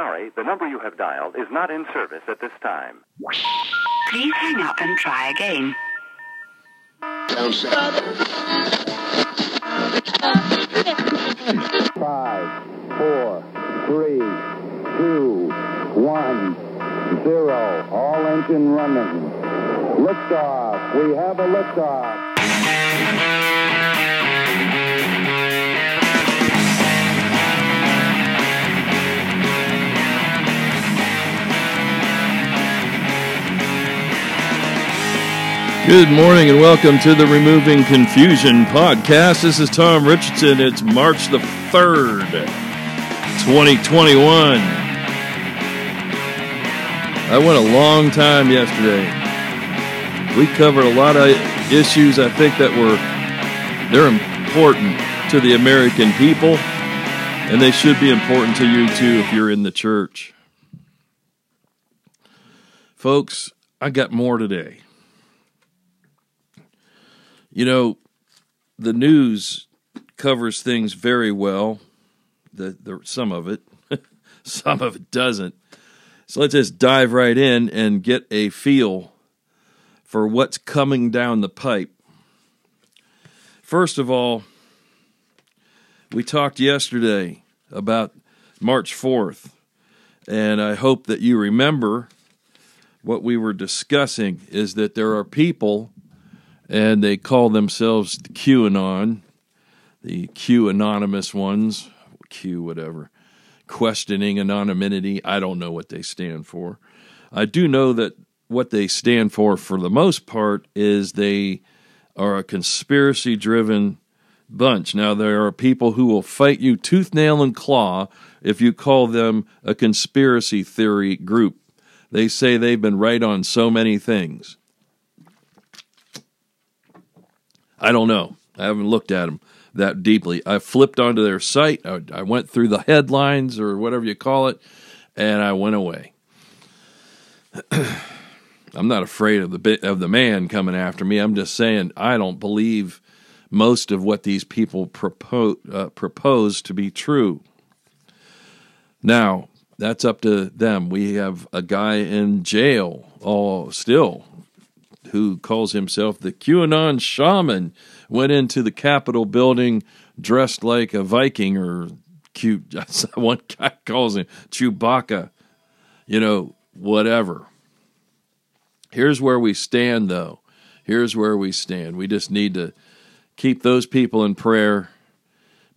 sorry, the number you have dialed is not in service at this time. Please hang up and try again. Five, four, three, two, one, zero. All engine running. Liftoff. We have a liftoff. Good morning and welcome to the Removing Confusion podcast. This is Tom Richardson. It's March the 3rd, 2021. I went a long time yesterday. We covered a lot of issues I think that were they're important to the American people and they should be important to you too if you're in the church. Folks, I got more today. You know, the news covers things very well. The, the some of it, some of it doesn't. So let's just dive right in and get a feel for what's coming down the pipe. First of all, we talked yesterday about March 4th, and I hope that you remember what we were discussing is that there are people and they call themselves the QAnon, the Q anonymous ones, Q whatever, questioning anonymity. I don't know what they stand for. I do know that what they stand for, for the most part, is they are a conspiracy driven bunch. Now, there are people who will fight you tooth, nail, and claw if you call them a conspiracy theory group. They say they've been right on so many things. I don't know. I haven't looked at them that deeply. I flipped onto their site. I, I, went through the headlines or whatever you call it, and I went away. I'm not afraid of the of the man coming after me. I'm just saying I don't believe most of what these people propose uh, propose to be true. Now that's up to them. We have a guy in jail, all still who calls himself the QAnon shaman, went into the Capitol building dressed like a Viking or cute. One guy calls him Chewbacca, you know, whatever. Here's where we stand, though. Here's where we stand. We just need to keep those people in prayer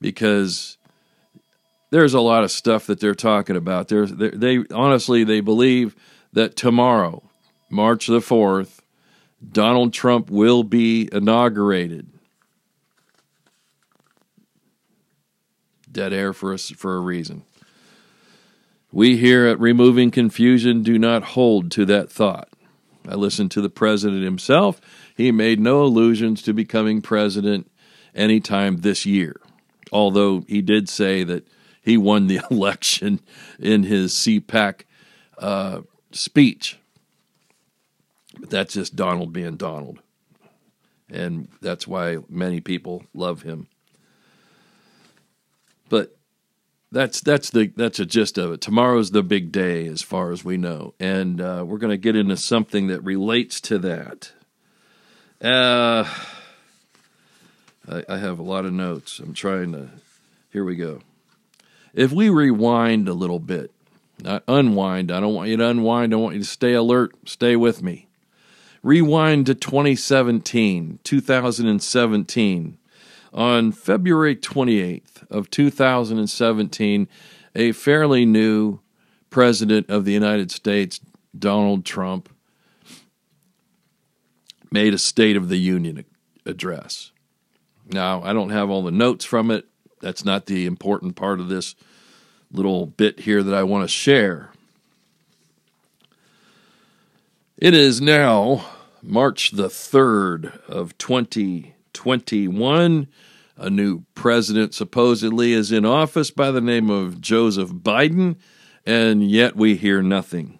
because there's a lot of stuff that they're talking about. There's, they, they honestly they believe that tomorrow, March the fourth, Donald Trump will be inaugurated. Dead air for us for a reason. We here at Removing Confusion do not hold to that thought. I listened to the president himself. He made no allusions to becoming president anytime this year, although he did say that he won the election in his CPAC uh, speech. But that's just Donald being Donald. And that's why many people love him. But that's that's the that's a gist of it. Tomorrow's the big day, as far as we know, and uh, we're going to get into something that relates to that. Uh, I, I have a lot of notes. I'm trying to. Here we go. If we rewind a little bit, not unwind. I don't want you to unwind. I want you to stay alert. Stay with me. Rewind to 2017, 2017. On February 28th of 2017, a fairly new president of the United States, Donald Trump, made a State of the Union address. Now, I don't have all the notes from it. That's not the important part of this little bit here that I want to share. It is now March the 3rd of 2021. A new president supposedly is in office by the name of Joseph Biden, and yet we hear nothing.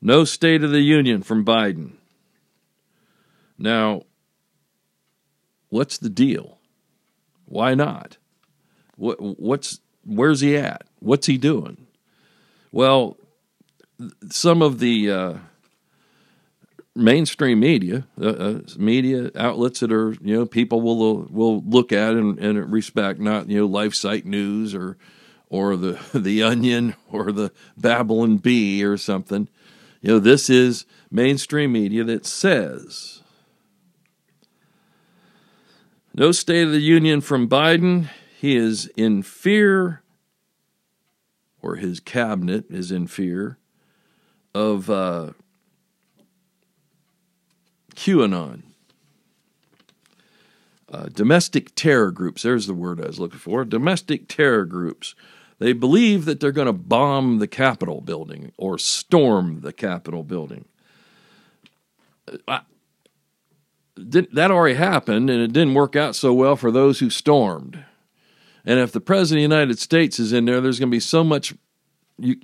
No State of the Union from Biden. Now, what's the deal? Why not? What, what's where's he at? What's he doing? Well, some of the uh, mainstream media, uh, uh, media outlets that are you know people will will look at and, and respect, not you know Life Site News or or the the Onion or the Babylon Bee or something. You know, this is mainstream media that says no State of the Union from Biden. He is in fear, or his cabinet is in fear of uh, QAnon. Uh, domestic terror groups, there's the word I was looking for. Domestic terror groups. They believe that they're going to bomb the Capitol building or storm the Capitol building. Uh, that already happened, and it didn't work out so well for those who stormed. And if the President of the United States is in there, there's going to be so much you,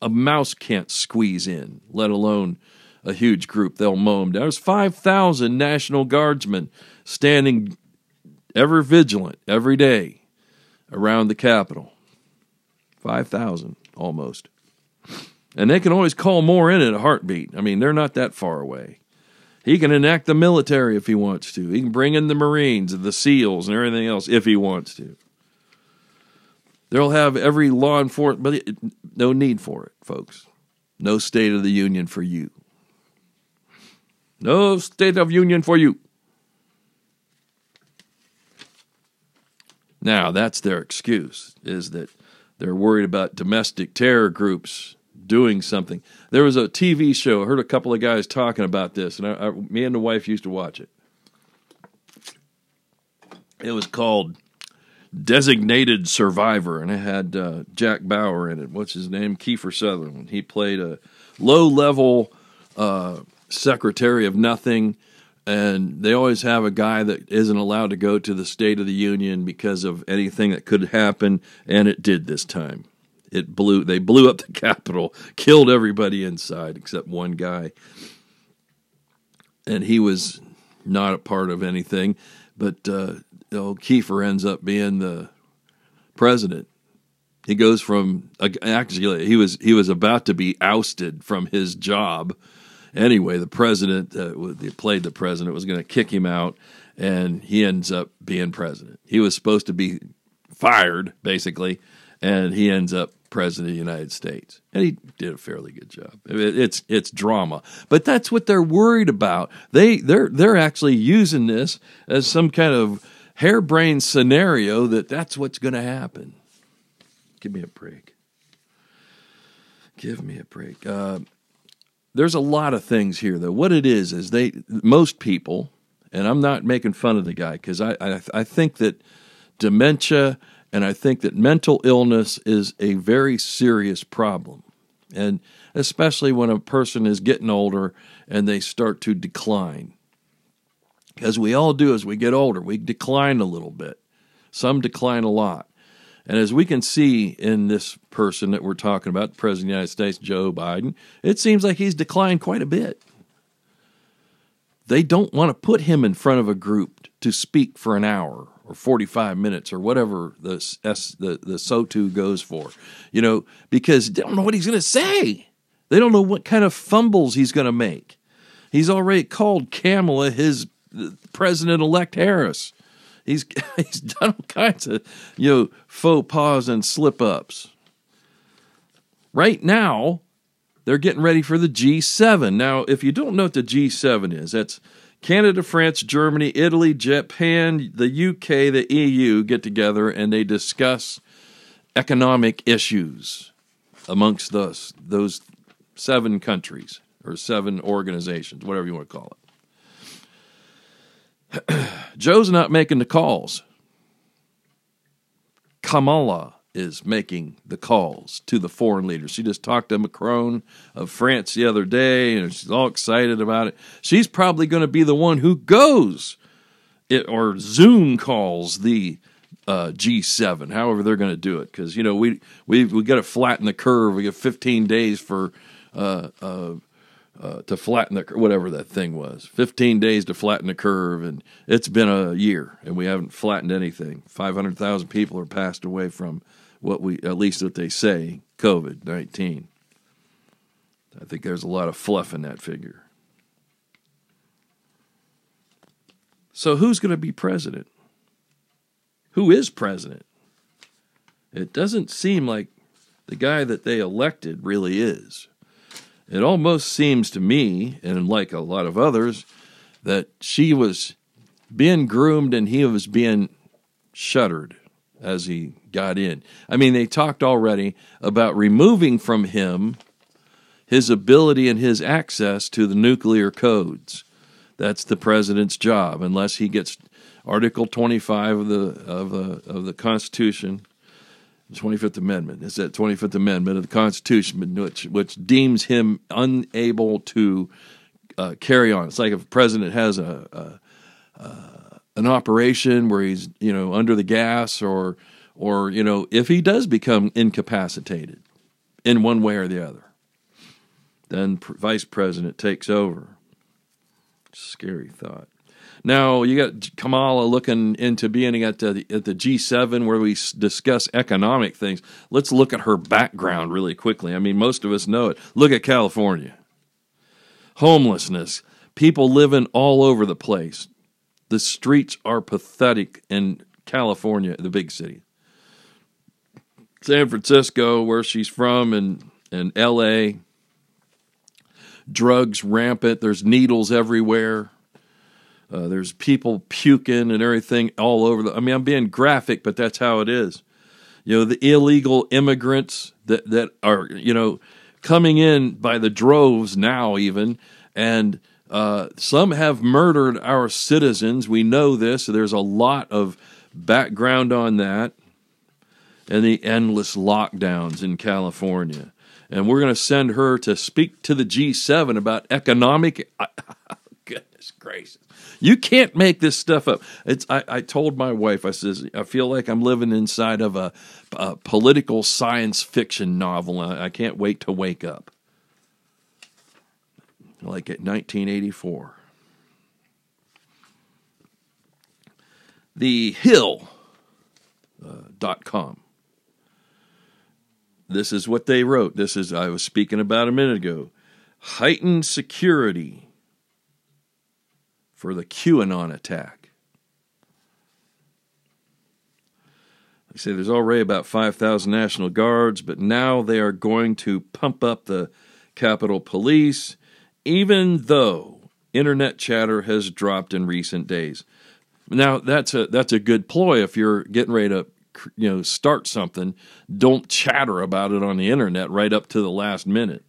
a mouse can't squeeze in, let alone a huge group. They'll mow them down. There's 5,000 National Guardsmen standing ever vigilant every day around the Capitol. 5,000 almost. And they can always call more in at a heartbeat. I mean, they're not that far away. He can enact the military if he wants to. He can bring in the Marines and the SEALs and everything else if he wants to. They'll have every law enforcement, but no need for it, folks. No State of the Union for you. No State of Union for you. Now, that's their excuse, is that they're worried about domestic terror groups doing something. There was a TV show. I heard a couple of guys talking about this, and I, I, me and the wife used to watch it. It was called Designated Survivor, and it had uh, Jack Bauer in it. What's his name? Kiefer Sutherland. He played a low level uh, secretary of nothing and they always have a guy that isn't allowed to go to the State of the Union because of anything that could happen, and it did this time. It blew. They blew up the Capitol, killed everybody inside except one guy, and he was not a part of anything. But uh, Kiefer ends up being the president. He goes from actually he was he was about to be ousted from his job anyway, the president uh, played the president was going to kick him out, and he ends up being president. He was supposed to be fired basically, and he ends up president of the United States, and he did a fairly good job. It's it's drama, but that's what they're worried about. They they're they're actually using this as some kind of harebrained scenario that that's what's going to happen. Give me a break. Give me a break. Uh, there's a lot of things here though. What it is is they most people, and I'm not making fun of the guy because I, I I think that dementia and I think that mental illness is a very serious problem, and especially when a person is getting older and they start to decline. As we all do as we get older, we decline a little bit. Some decline a lot. And as we can see in this person that we're talking about, President of the United States, Joe Biden, it seems like he's declined quite a bit. They don't want to put him in front of a group to speak for an hour or 45 minutes or whatever the S, the, the SOTU goes for, you know, because they don't know what he's going to say. They don't know what kind of fumbles he's going to make. He's already called Kamala his uh, President elect Harris. He's he's done all kinds of you know faux pas and slip ups. Right now, they're getting ready for the G7. Now, if you don't know what the G7 is, that's Canada, France, Germany, Italy, Japan, the UK, the EU get together and they discuss economic issues amongst those those seven countries or seven organizations, whatever you want to call it. Joe's not making the calls. Kamala is making the calls to the foreign leaders. She just talked to Macron of France the other day, and she's all excited about it. She's probably going to be the one who goes it, or Zoom calls the uh, G7. However, they're going to do it because you know we we we got to flatten the curve. We get 15 days for uh, uh, uh, to flatten the whatever that thing was. 15 days to flatten the curve, and it's been a year, and we haven't flattened anything. 500,000 people are passed away from what we, at least what they say, COVID 19. I think there's a lot of fluff in that figure. So, who's going to be president? Who is president? It doesn't seem like the guy that they elected really is. It almost seems to me, and like a lot of others, that she was being groomed and he was being shuttered as he got in. I mean, they talked already about removing from him his ability and his access to the nuclear codes. That's the president's job, unless he gets Article 25 of the of the of the Constitution, 25th Amendment. It's that 25th Amendment of the Constitution, which which deems him unable to uh, carry on. It's like if a president has a, a, a an operation where he's you know under the gas or or you know if he does become incapacitated in one way or the other then vice president takes over. Scary thought. Now you got Kamala looking into being at the at the G7 where we discuss economic things. Let's look at her background really quickly. I mean, most of us know it. Look at California. Homelessness, people living all over the place. The streets are pathetic in California, the big city. San Francisco, where she's from, and and L.A drugs rampant. There's needles everywhere. Uh, there's people puking and everything all over. The, I mean, I'm being graphic, but that's how it is. You know, the illegal immigrants that that are you know coming in by the droves now, even, and uh, some have murdered our citizens. We know this. There's a lot of background on that, and the endless lockdowns in California and we're going to send her to speak to the G7 about economic. Goodness gracious. You can't make this stuff up. It's. I, I, told my wife. I says I feel like I'm living inside of a, a political science fiction novel. I, I can't wait to wake up. Like at 1984. The Hill. Uh, com this is what they wrote. This is, I was speaking about a minute ago. Heightened security for the QAnon attack. They say there's already about 5,000 National Guards, but now they are going to pump up the Capitol Police, even though internet chatter has dropped in recent days. Now that's a that's a good ploy if you're getting ready to you know start something, don't chatter about it on the internet right up to the last minute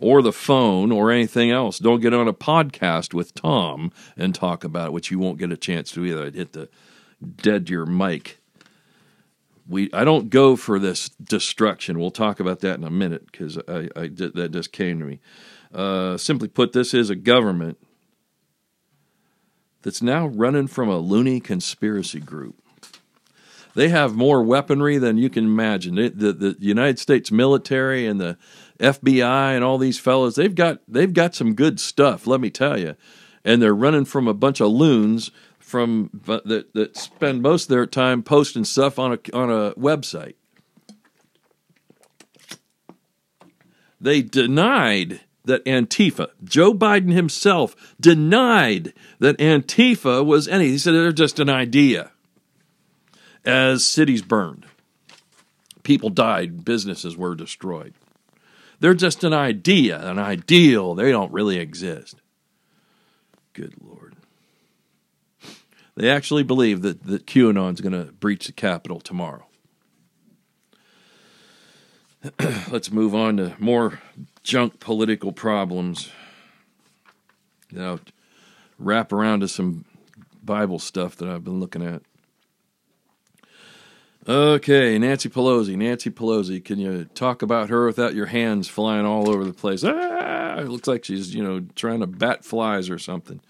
or the phone or anything else. Don't get on a podcast with Tom and talk about it, which you won't get a chance to either. I'd hit the dead your mic. We I don't go for this destruction. We'll talk about that in a minute because I, I that just came to me. Uh, simply put, this is a government that's now running from a loony conspiracy group. They have more weaponry than you can imagine. the, the United States military and the FBI and all these fellows, they've got they've got some good stuff, let me tell you. And they're running from a bunch of loons from uh, that that spend most of their time posting stuff on a on a website. They denied that Antifa, Joe Biden himself denied that Antifa was any. He said they're just an idea as cities burned. People died, businesses were destroyed. They're just an idea, an ideal. They don't really exist. Good Lord. They actually believe that, that QAnon's going to breach the Capitol tomorrow. Let's move on to more junk political problems. Now, wrap around to some Bible stuff that I've been looking at. Okay, Nancy Pelosi. Nancy Pelosi, can you talk about her without your hands flying all over the place? Ah, it looks like she's, you know, trying to bat flies or something.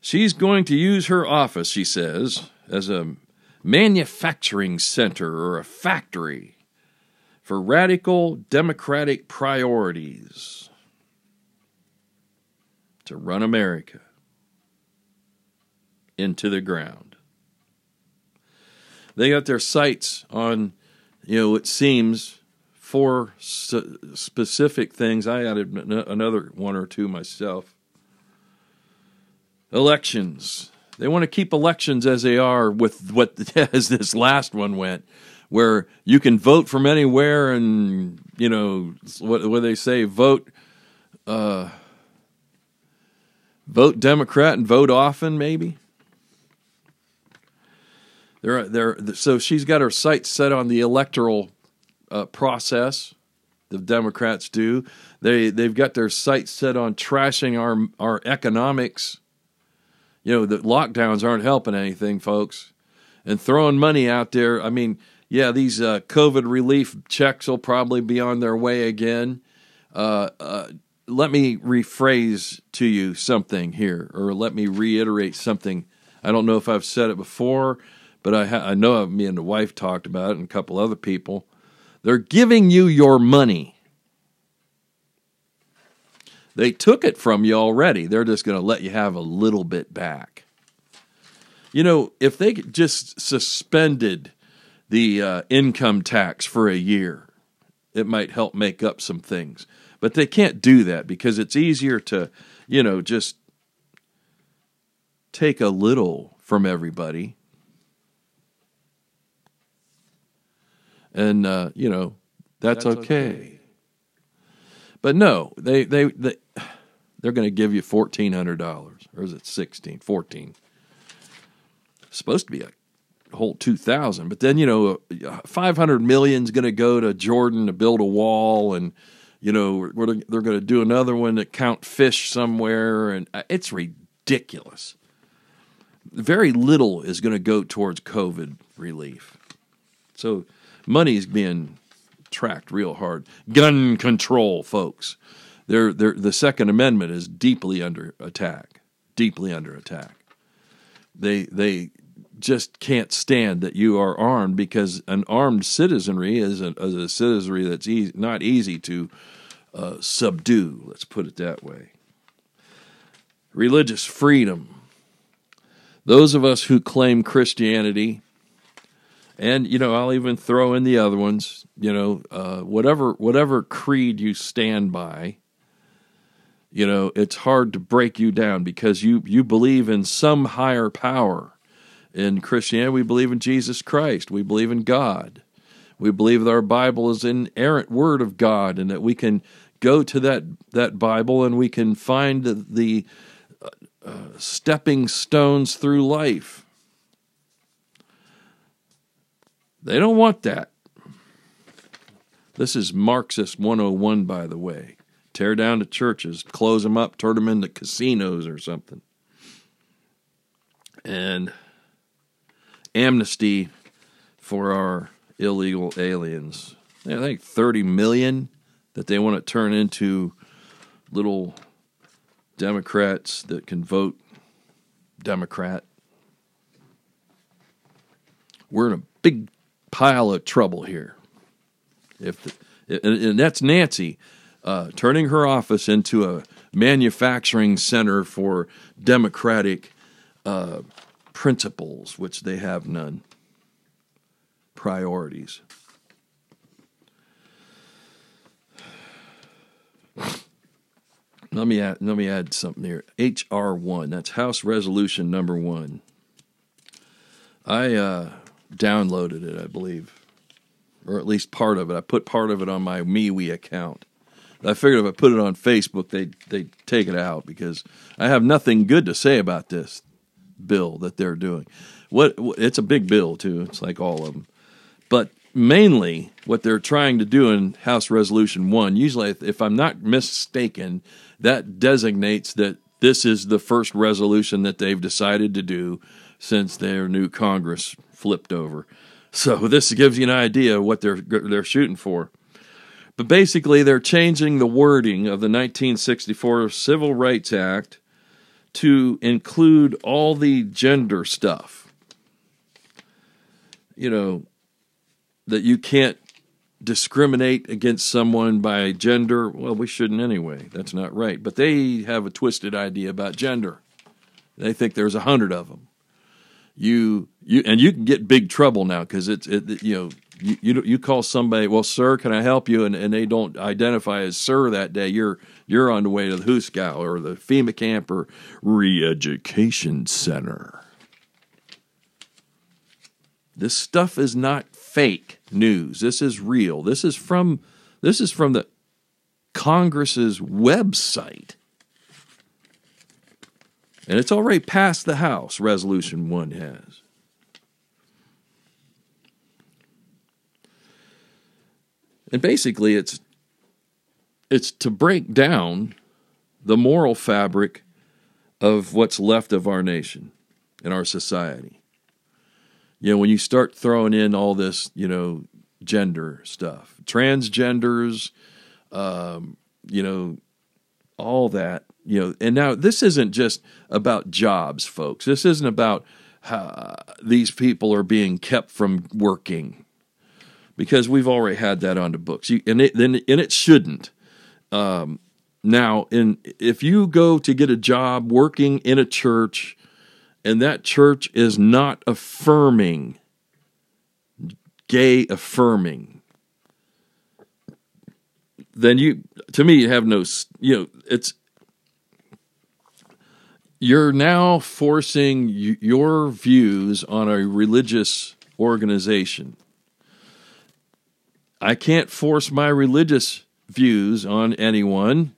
She's going to use her office, she says, as a manufacturing center or a factory for radical democratic priorities. to run America into the ground. They got their sights on, you know, it seems four specific things. I added another one or two myself. Elections. They want to keep elections as they are with what as this last one went, where you can vote from anywhere and you know what what they say vote uh, vote Democrat and vote often maybe. They're, they're, so she's got her sights set on the electoral uh, process. The Democrats do. They they've got their sights set on trashing our our economics. You know the lockdowns aren't helping anything, folks, and throwing money out there. I mean, yeah, these uh, COVID relief checks will probably be on their way again. Uh, uh let me rephrase to you something here, or let me reiterate something. I don't know if I've said it before, but I, ha- I know me and the wife talked about it, and a couple other people. They're giving you your money. They took it from you already. They're just going to let you have a little bit back. You know, if they just suspended the uh, income tax for a year, it might help make up some things. But they can't do that because it's easier to, you know, just take a little from everybody. And, uh, you know, that's, that's okay. okay. But no, they, they, they, they're going to give you $1,400 or is it 16, 14. It's supposed to be a whole 2000 but then you know 500 million is going to go to jordan to build a wall and you know, they're going to do another one to count fish somewhere, and uh, it's ridiculous. Very little is going to go towards COVID relief. So money is being tracked real hard. Gun control, folks. They're, they're, the Second Amendment is deeply under attack. Deeply under attack. They they just can't stand that you are armed because an armed citizenry is a, is a citizenry that's not easy to uh, subdue, let's put it that way. Religious freedom. Those of us who claim Christianity, and you know, I'll even throw in the other ones. You know, uh, whatever whatever creed you stand by, you know, it's hard to break you down because you you believe in some higher power in Christianity, we believe in Jesus Christ. We believe in God. We believe that our Bible is an inerrant word of God and that we can go to that, that Bible and we can find the, the uh, stepping stones through life. They don't want that. This is Marxist 101, by the way. Tear down the churches, close them up, turn them into casinos or something. And amnesty for our illegal aliens. I think 30 million that they want to turn into little Democrats that can vote Democrat. We're in a big pile of trouble here. If the, and that's Nancy uh, turning her office into a manufacturing center for Democratic uh, principles, which they have none, priorities. Let me add, let me add something here. HR one. That's House Resolution number one. I uh, downloaded it, I believe, or at least part of it. I put part of it on my MeWe account. I figured if I put it on Facebook, they they take it out because I have nothing good to say about this bill that they're doing. What it's a big bill too. It's like all of them, but mainly what they're trying to do in House Resolution One. Usually, if I'm not mistaken, that designates that this is the first resolution that they've decided to do since their new Congress flipped over. So this gives you an idea of what they're they're shooting for. But basically, they're changing the wording of the 1964 Civil Rights Act to include all the gender stuff. You know, that you can't discriminate against someone by gender. Well, we shouldn't anyway. That's not right. But they have a twisted idea about gender. They think there's a hundred of them. You you and you can get big trouble now because it's it, you know you, you you call somebody well sir can I help you and, and they don't identify as sir that day you're you're on the way to the Hooskow or the FEMA camp or re-education center. This stuff is not fake news. This is real. This is from this is from the Congress's website. And it's already passed the House, Resolution 1 has. And basically it's it's to break down the moral fabric of what's left of our nation and our society. You know, when you start throwing in all this, you know, gender stuff, transgenders, um, you know, all that, you know, and now this isn't just about jobs, folks. This isn't about how these people are being kept from working because we've already had that on the books. You, and it then and it shouldn't. Um, now, in if you go to get a job working in a church, and that church is not affirming, gay affirming, then you, to me, you have no, you know, it's you're now forcing your views on a religious organization. I can't force my religious views on anyone.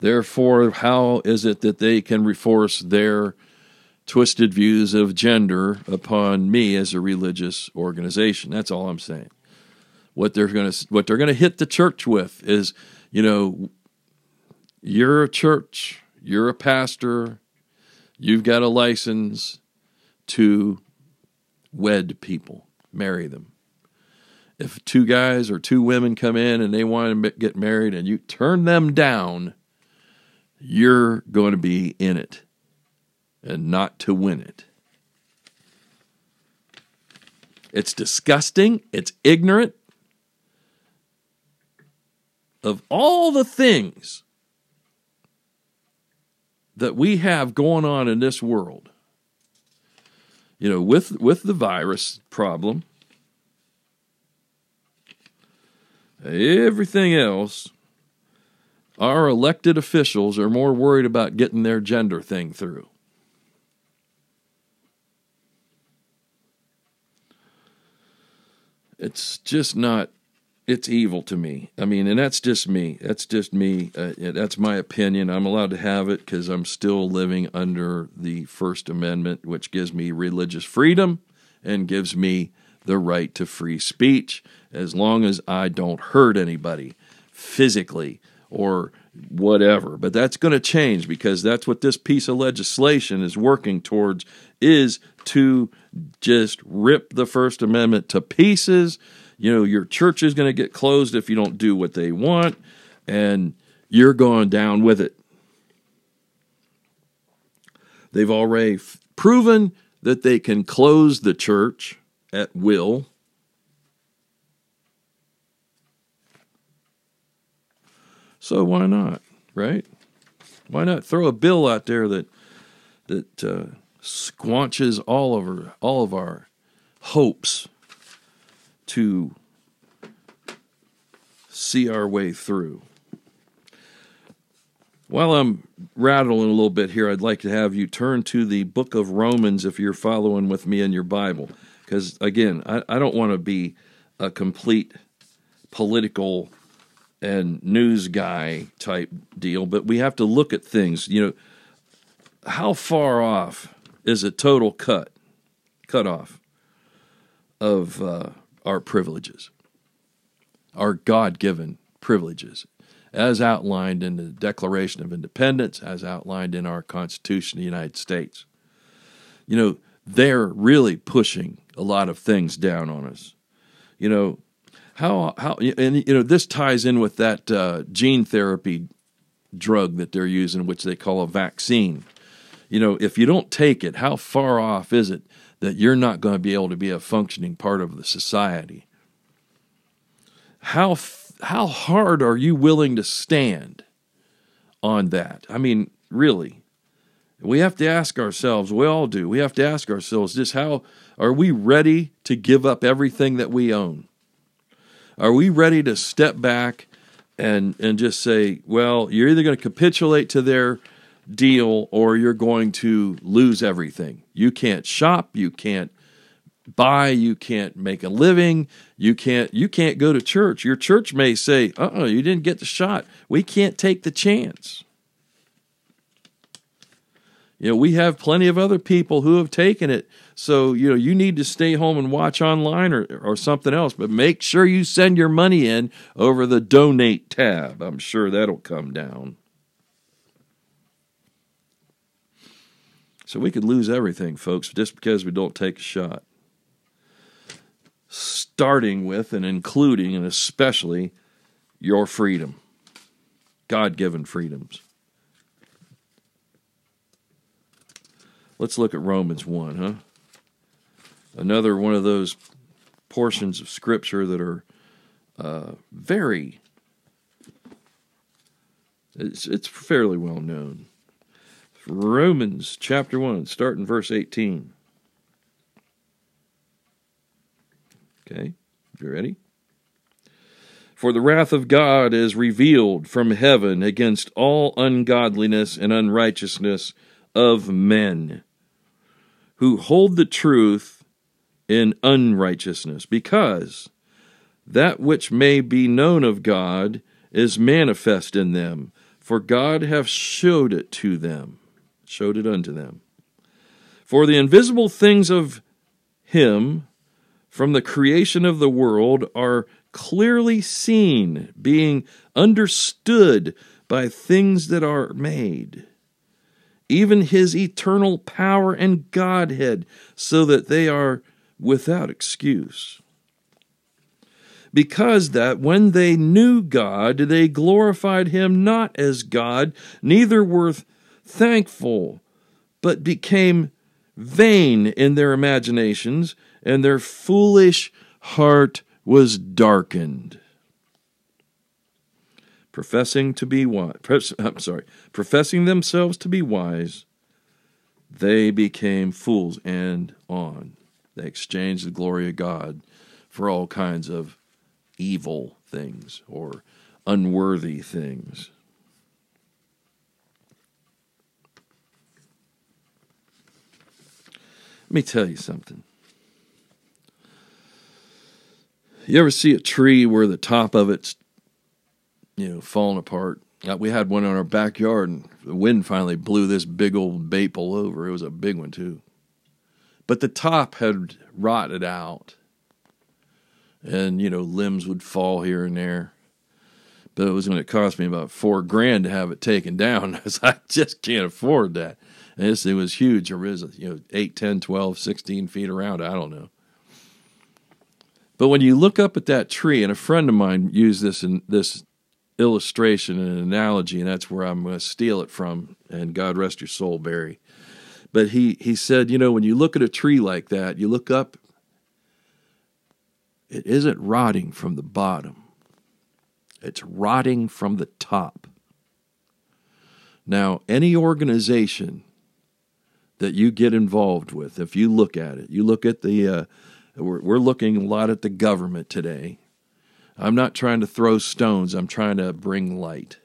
Therefore, how is it that they can reforce their twisted views of gender upon me as a religious organization? That's all I'm saying. What they're going to what they're going to hit the church with is, you know, you're a church, you're a pastor, you've got a license to wed people, marry them if two guys or two women come in and they want to get married and you turn them down, you're going to be in it and not to win it. It's disgusting. It's ignorant. Of all the things that we have going on in this world, you know, with, with the virus problem, Everything else, our elected officials are more worried about getting their gender thing through. It's just not, it's evil to me. I mean, and that's just me. That's just me. Uh, that's my opinion. I'm allowed to have it because I'm still living under the First Amendment, which gives me religious freedom and gives me the right to free speech as long as I don't hurt anybody physically or whatever. But that's going to change because that's what this piece of legislation is working towards is to just rip the First Amendment to pieces. You know, your church is going to get closed if you don't do what they want, and you're going down with it. They've already f- proven that they can close the church at will. So why not, right? Why not throw a bill out there that that uh, squanches all of our, all of our hopes to see our way through? While I'm rattling a little bit here, I'd like to have you turn to the book of Romans if you're following with me in your Bible because again, I, I don't want to be a complete political and news guy type deal, but we have to look at things. You know, how far off is a total cut, cut off of uh, our privileges, our God given privileges, as outlined in the Declaration of Independence, as outlined in our Constitution of the United States? You know, they're really pushing a lot of things down on us. You know, how how and you know this ties in with that uh, gene therapy drug that they're using, which they call a vaccine. You know, if you don't take it, how far off is it that you're not going to be able to be a functioning part of the society? how how hard are you willing to stand on that? I mean, really, we have to ask ourselves. We all do. We have to ask ourselves just how are we ready to give up everything that we own? Are we ready to step back and and just say, well, you're either going to capitulate to their deal or you're going to lose everything. You can't shop, you can't buy, you can't make a living, you can't you can't go to church. Your church may say, "Uh-uh, you didn't get the shot. We can't take the chance." You know, we have plenty of other people who have taken it. So, you know, you need to stay home and watch online or, or something else, but make sure you send your money in over the donate tab. I'm sure that'll come down. So we could lose everything, folks, just because we don't take a shot. Starting with and including and especially your freedom, God given freedoms. Let's look at Romans 1, huh? Another one of those portions of Scripture that are uh, very, it's, it's fairly well known. Romans chapter 1, starting verse 18. Okay, you ready? For the wrath of God is revealed from heaven against all ungodliness and unrighteousness of men who hold the truth in unrighteousness, because that which may be known of God is manifest in them, for God hath showed it to them, showed it unto them. For the invisible things of him from the creation of the world are clearly seen, being understood by things that are made even his eternal power and Godhead, so that they are without excuse. Because that when they knew God, they glorified him not as God, neither were thankful, but became vain in their imaginations, and their foolish heart was darkened professing to be wise, I'm sorry, professing themselves to be wise, they became fools and on. They exchanged the glory of God for all kinds of evil things or unworthy things. Let me tell you something. You ever see a tree where the top of it's you know, falling apart. We had one in our backyard, and the wind finally blew this big old maple over. It was a big one too, but the top had rotted out, and you know, limbs would fall here and there. But it was going to cost me about four grand to have it taken down, because I just can't afford that. This it was huge. It was you know 8, 10, 12, 16 feet around. I don't know. But when you look up at that tree, and a friend of mine used this in this illustration and analogy, and that's where I'm going to steal it from. And God rest your soul, Barry. But he he said, you know, when you look at a tree like that, you look up. It isn't rotting from the bottom. It's rotting from the top. Now, any organization that you get involved with, if you look at it, you look at the, uh, we're, we're looking a lot at the government today, I'm not trying to throw stones, I'm trying to bring light.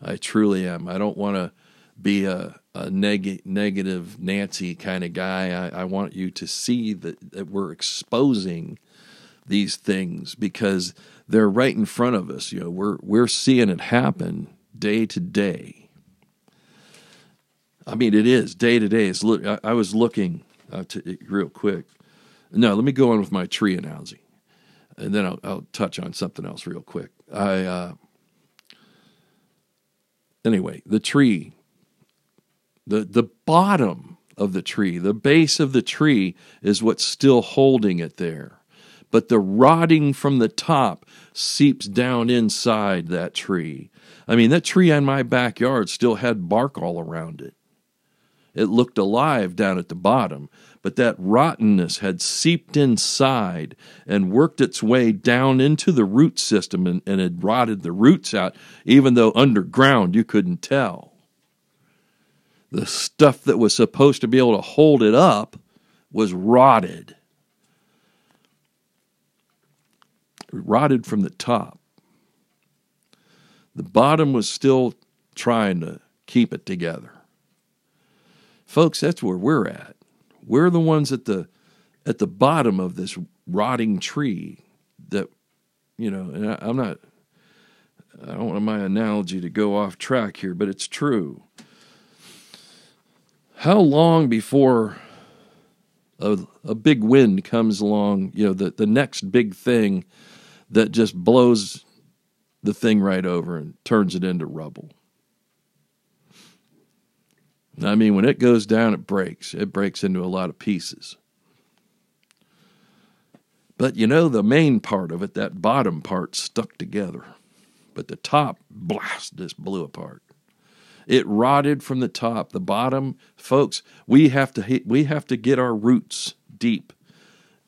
I truly am. I don't want to be a, a neg- negative Nancy kind of guy. I, I want you to see that, that we're exposing these things because they're right in front of us. You know, we're we're seeing it happen day to day. I mean, it is day to day. It's look. I, I was looking uh, to, real quick. No, let me go on with my tree analogy and then I'll, I'll, touch on something else real quick. I uh, anyway, the tree, the the bottom of the tree, the base of the tree is what's still holding it there, but the rotting from the top seeps down inside that tree. I mean, that tree in my backyard still had bark all around it. It looked alive down at the bottom, but that rottenness had seeped inside and worked its way down into the root system and, and had rotted the roots out, even though underground you couldn't tell. The stuff that was supposed to be able to hold it up was rotted. Rotted from the top. The bottom was still trying to keep it together. Folks, that's where we're at. We're the ones at the at the bottom of this rotting tree that you know, and I, I'm not I don't want my analogy to go off track here, but it's true. How long before a, a big wind comes along, you know, the, the next big thing that just blows the thing right over and turns it into rubble? I mean, when it goes down, it breaks. It breaks into a lot of pieces. But you know, the main part of it, that bottom part, stuck together. But the top, blast, just blew apart. It rotted from the top. The bottom, folks, we have to we have to get our roots deep,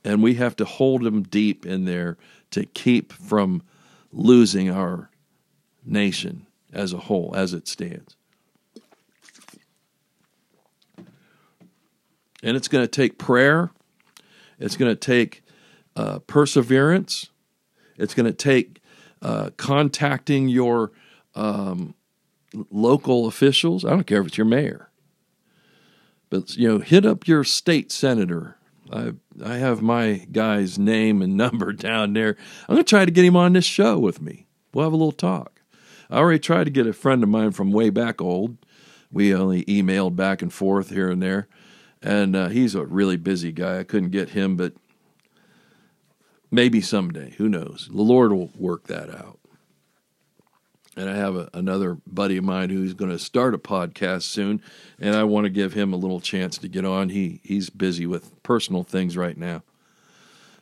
and we have to hold them deep in there to keep from losing our nation as a whole, as it stands. And it's going to take prayer. It's going to take uh, perseverance. It's going to take uh, contacting your um, local officials. I don't care if it's your mayor, but you know, hit up your state senator. I I have my guy's name and number down there. I'm going to try to get him on this show with me. We'll have a little talk. I already tried to get a friend of mine from way back old. We only emailed back and forth here and there and uh, he's a really busy guy. I couldn't get him, but maybe someday. Who knows? The Lord will work that out. And I have a, another buddy of mine who's going to start a podcast soon, and I want to give him a little chance to get on. He he's busy with personal things right now.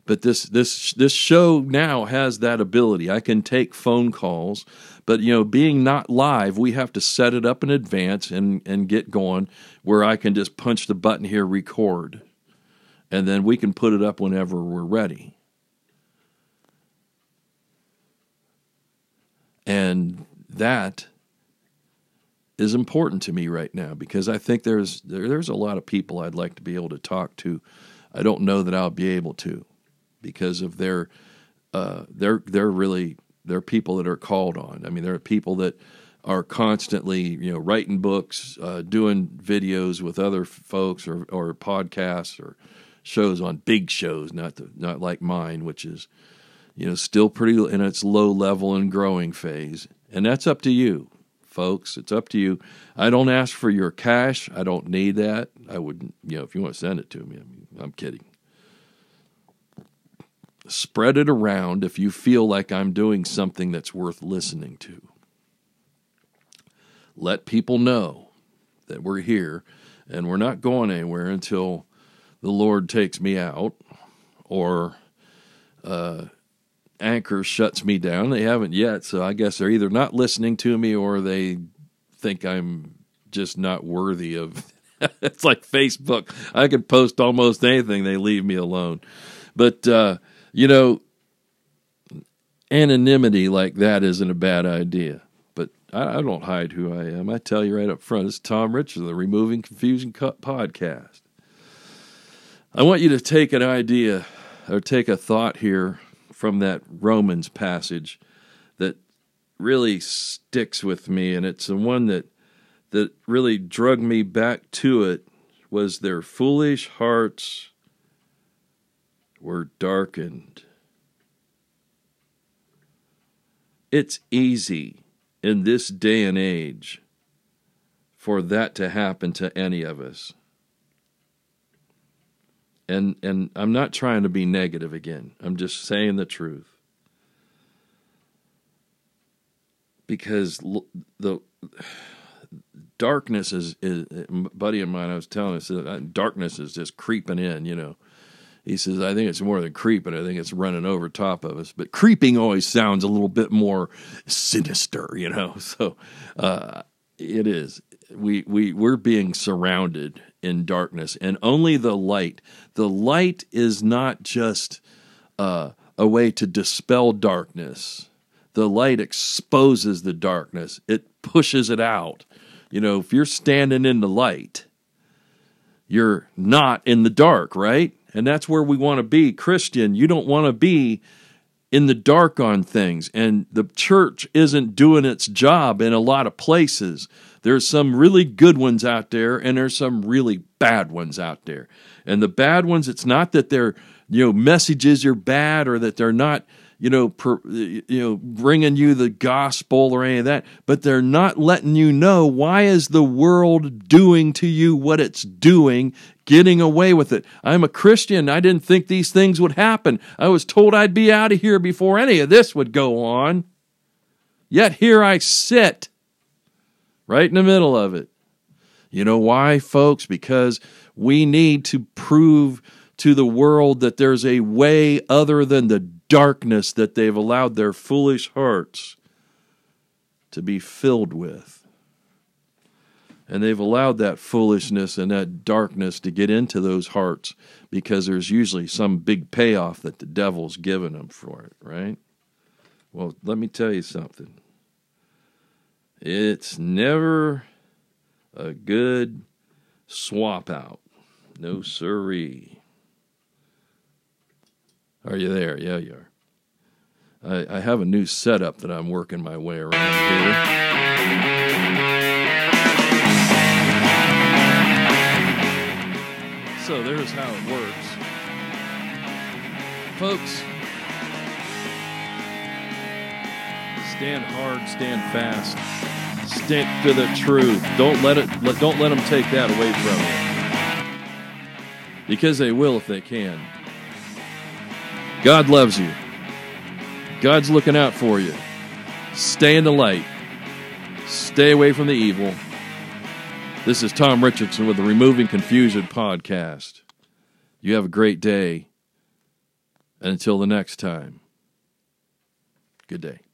But this this this show now has that ability. I can take phone calls but you know, being not live, we have to set it up in advance and and get going where I can just punch the button here, record, and then we can put it up whenever we're ready. And that is important to me right now because I think there's there, there's a lot of people I'd like to be able to talk to. I don't know that I'll be able to because of their uh, they're they're really there are people that are called on. I mean, there are people that are constantly, you know, writing books, uh, doing videos with other folks, or or podcasts, or shows on big shows, not the, not like mine, which is, you know, still pretty in its low level and growing phase. And that's up to you, folks. It's up to you. I don't ask for your cash. I don't need that. I wouldn't, you know, if you want to send it to me, I mean, I'm kidding spread it around if you feel like I'm doing something that's worth listening to. Let people know that we're here and we're not going anywhere until the Lord takes me out or uh, Anchor shuts me down. They haven't yet, so I guess they're either not listening to me or they think I'm just not worthy of. it's like Facebook. I can post almost anything; they leave me alone. But uh, you know, anonymity like that isn't a bad idea. But I, I, don't hide who I am. I tell you right up front. It's Tom Richard, the Removing Confusion podcast. I want you to take an idea or take a thought here from that Romans passage that really sticks with me, and it's the one that that really drug me back to it was their foolish hearts were darkened. It's easy in this day and age for that to happen to any of us. And and I'm not trying to be negative again. I'm just saying the truth. Because the darkness is, is buddy of mine I was telling us uh, darkness is just creeping in, you know he says, I think it's more than creeping. I think it's running over top of us. But creeping always sounds a little bit more sinister, you know. So uh, it is. We we we're being surrounded in darkness, and only the light. The light is not just uh, a way to dispel darkness. The light exposes the darkness. It pushes it out. You know, if you're standing in the light, you're not in the dark, right? And that's where we want to be. Christian, you don't want to be in the dark on things. And the church isn't doing its job in a lot of places. There's some really good ones out there, and there's some really bad ones out there. And the bad ones, it's not that their you know messages are bad or that they're not you know, per, you know, bringing you the gospel or any of that, but they're not letting you know why is the world doing to you what it's doing, getting away with it. I'm a Christian. I didn't think these things would happen. I was told I'd be out of here before any of this would go on. Yet here I sit, right in the middle of it. You know why, folks? Because we need to prove to the world that there's a way other than the darkness that they've allowed their foolish hearts to be filled with. And they've allowed that foolishness and that darkness to get into those hearts because there's usually some big payoff that the devil's given them for it, right? Well, let me tell you something. It's never a good swap out. No siree. Are you there? Yeah, you are. I, I have a new setup that I'm working my way around here. So there's how it works. Folks, stand hard, stand fast. Stick to the truth. Don't let it don't let them take that away from you. Because they will if they can. God loves you. God's looking out for you. Stay in the light. Stay away from the evil. This is Tom Richardson with the Removing Confusion podcast. You have a great day. And until the next time, good day.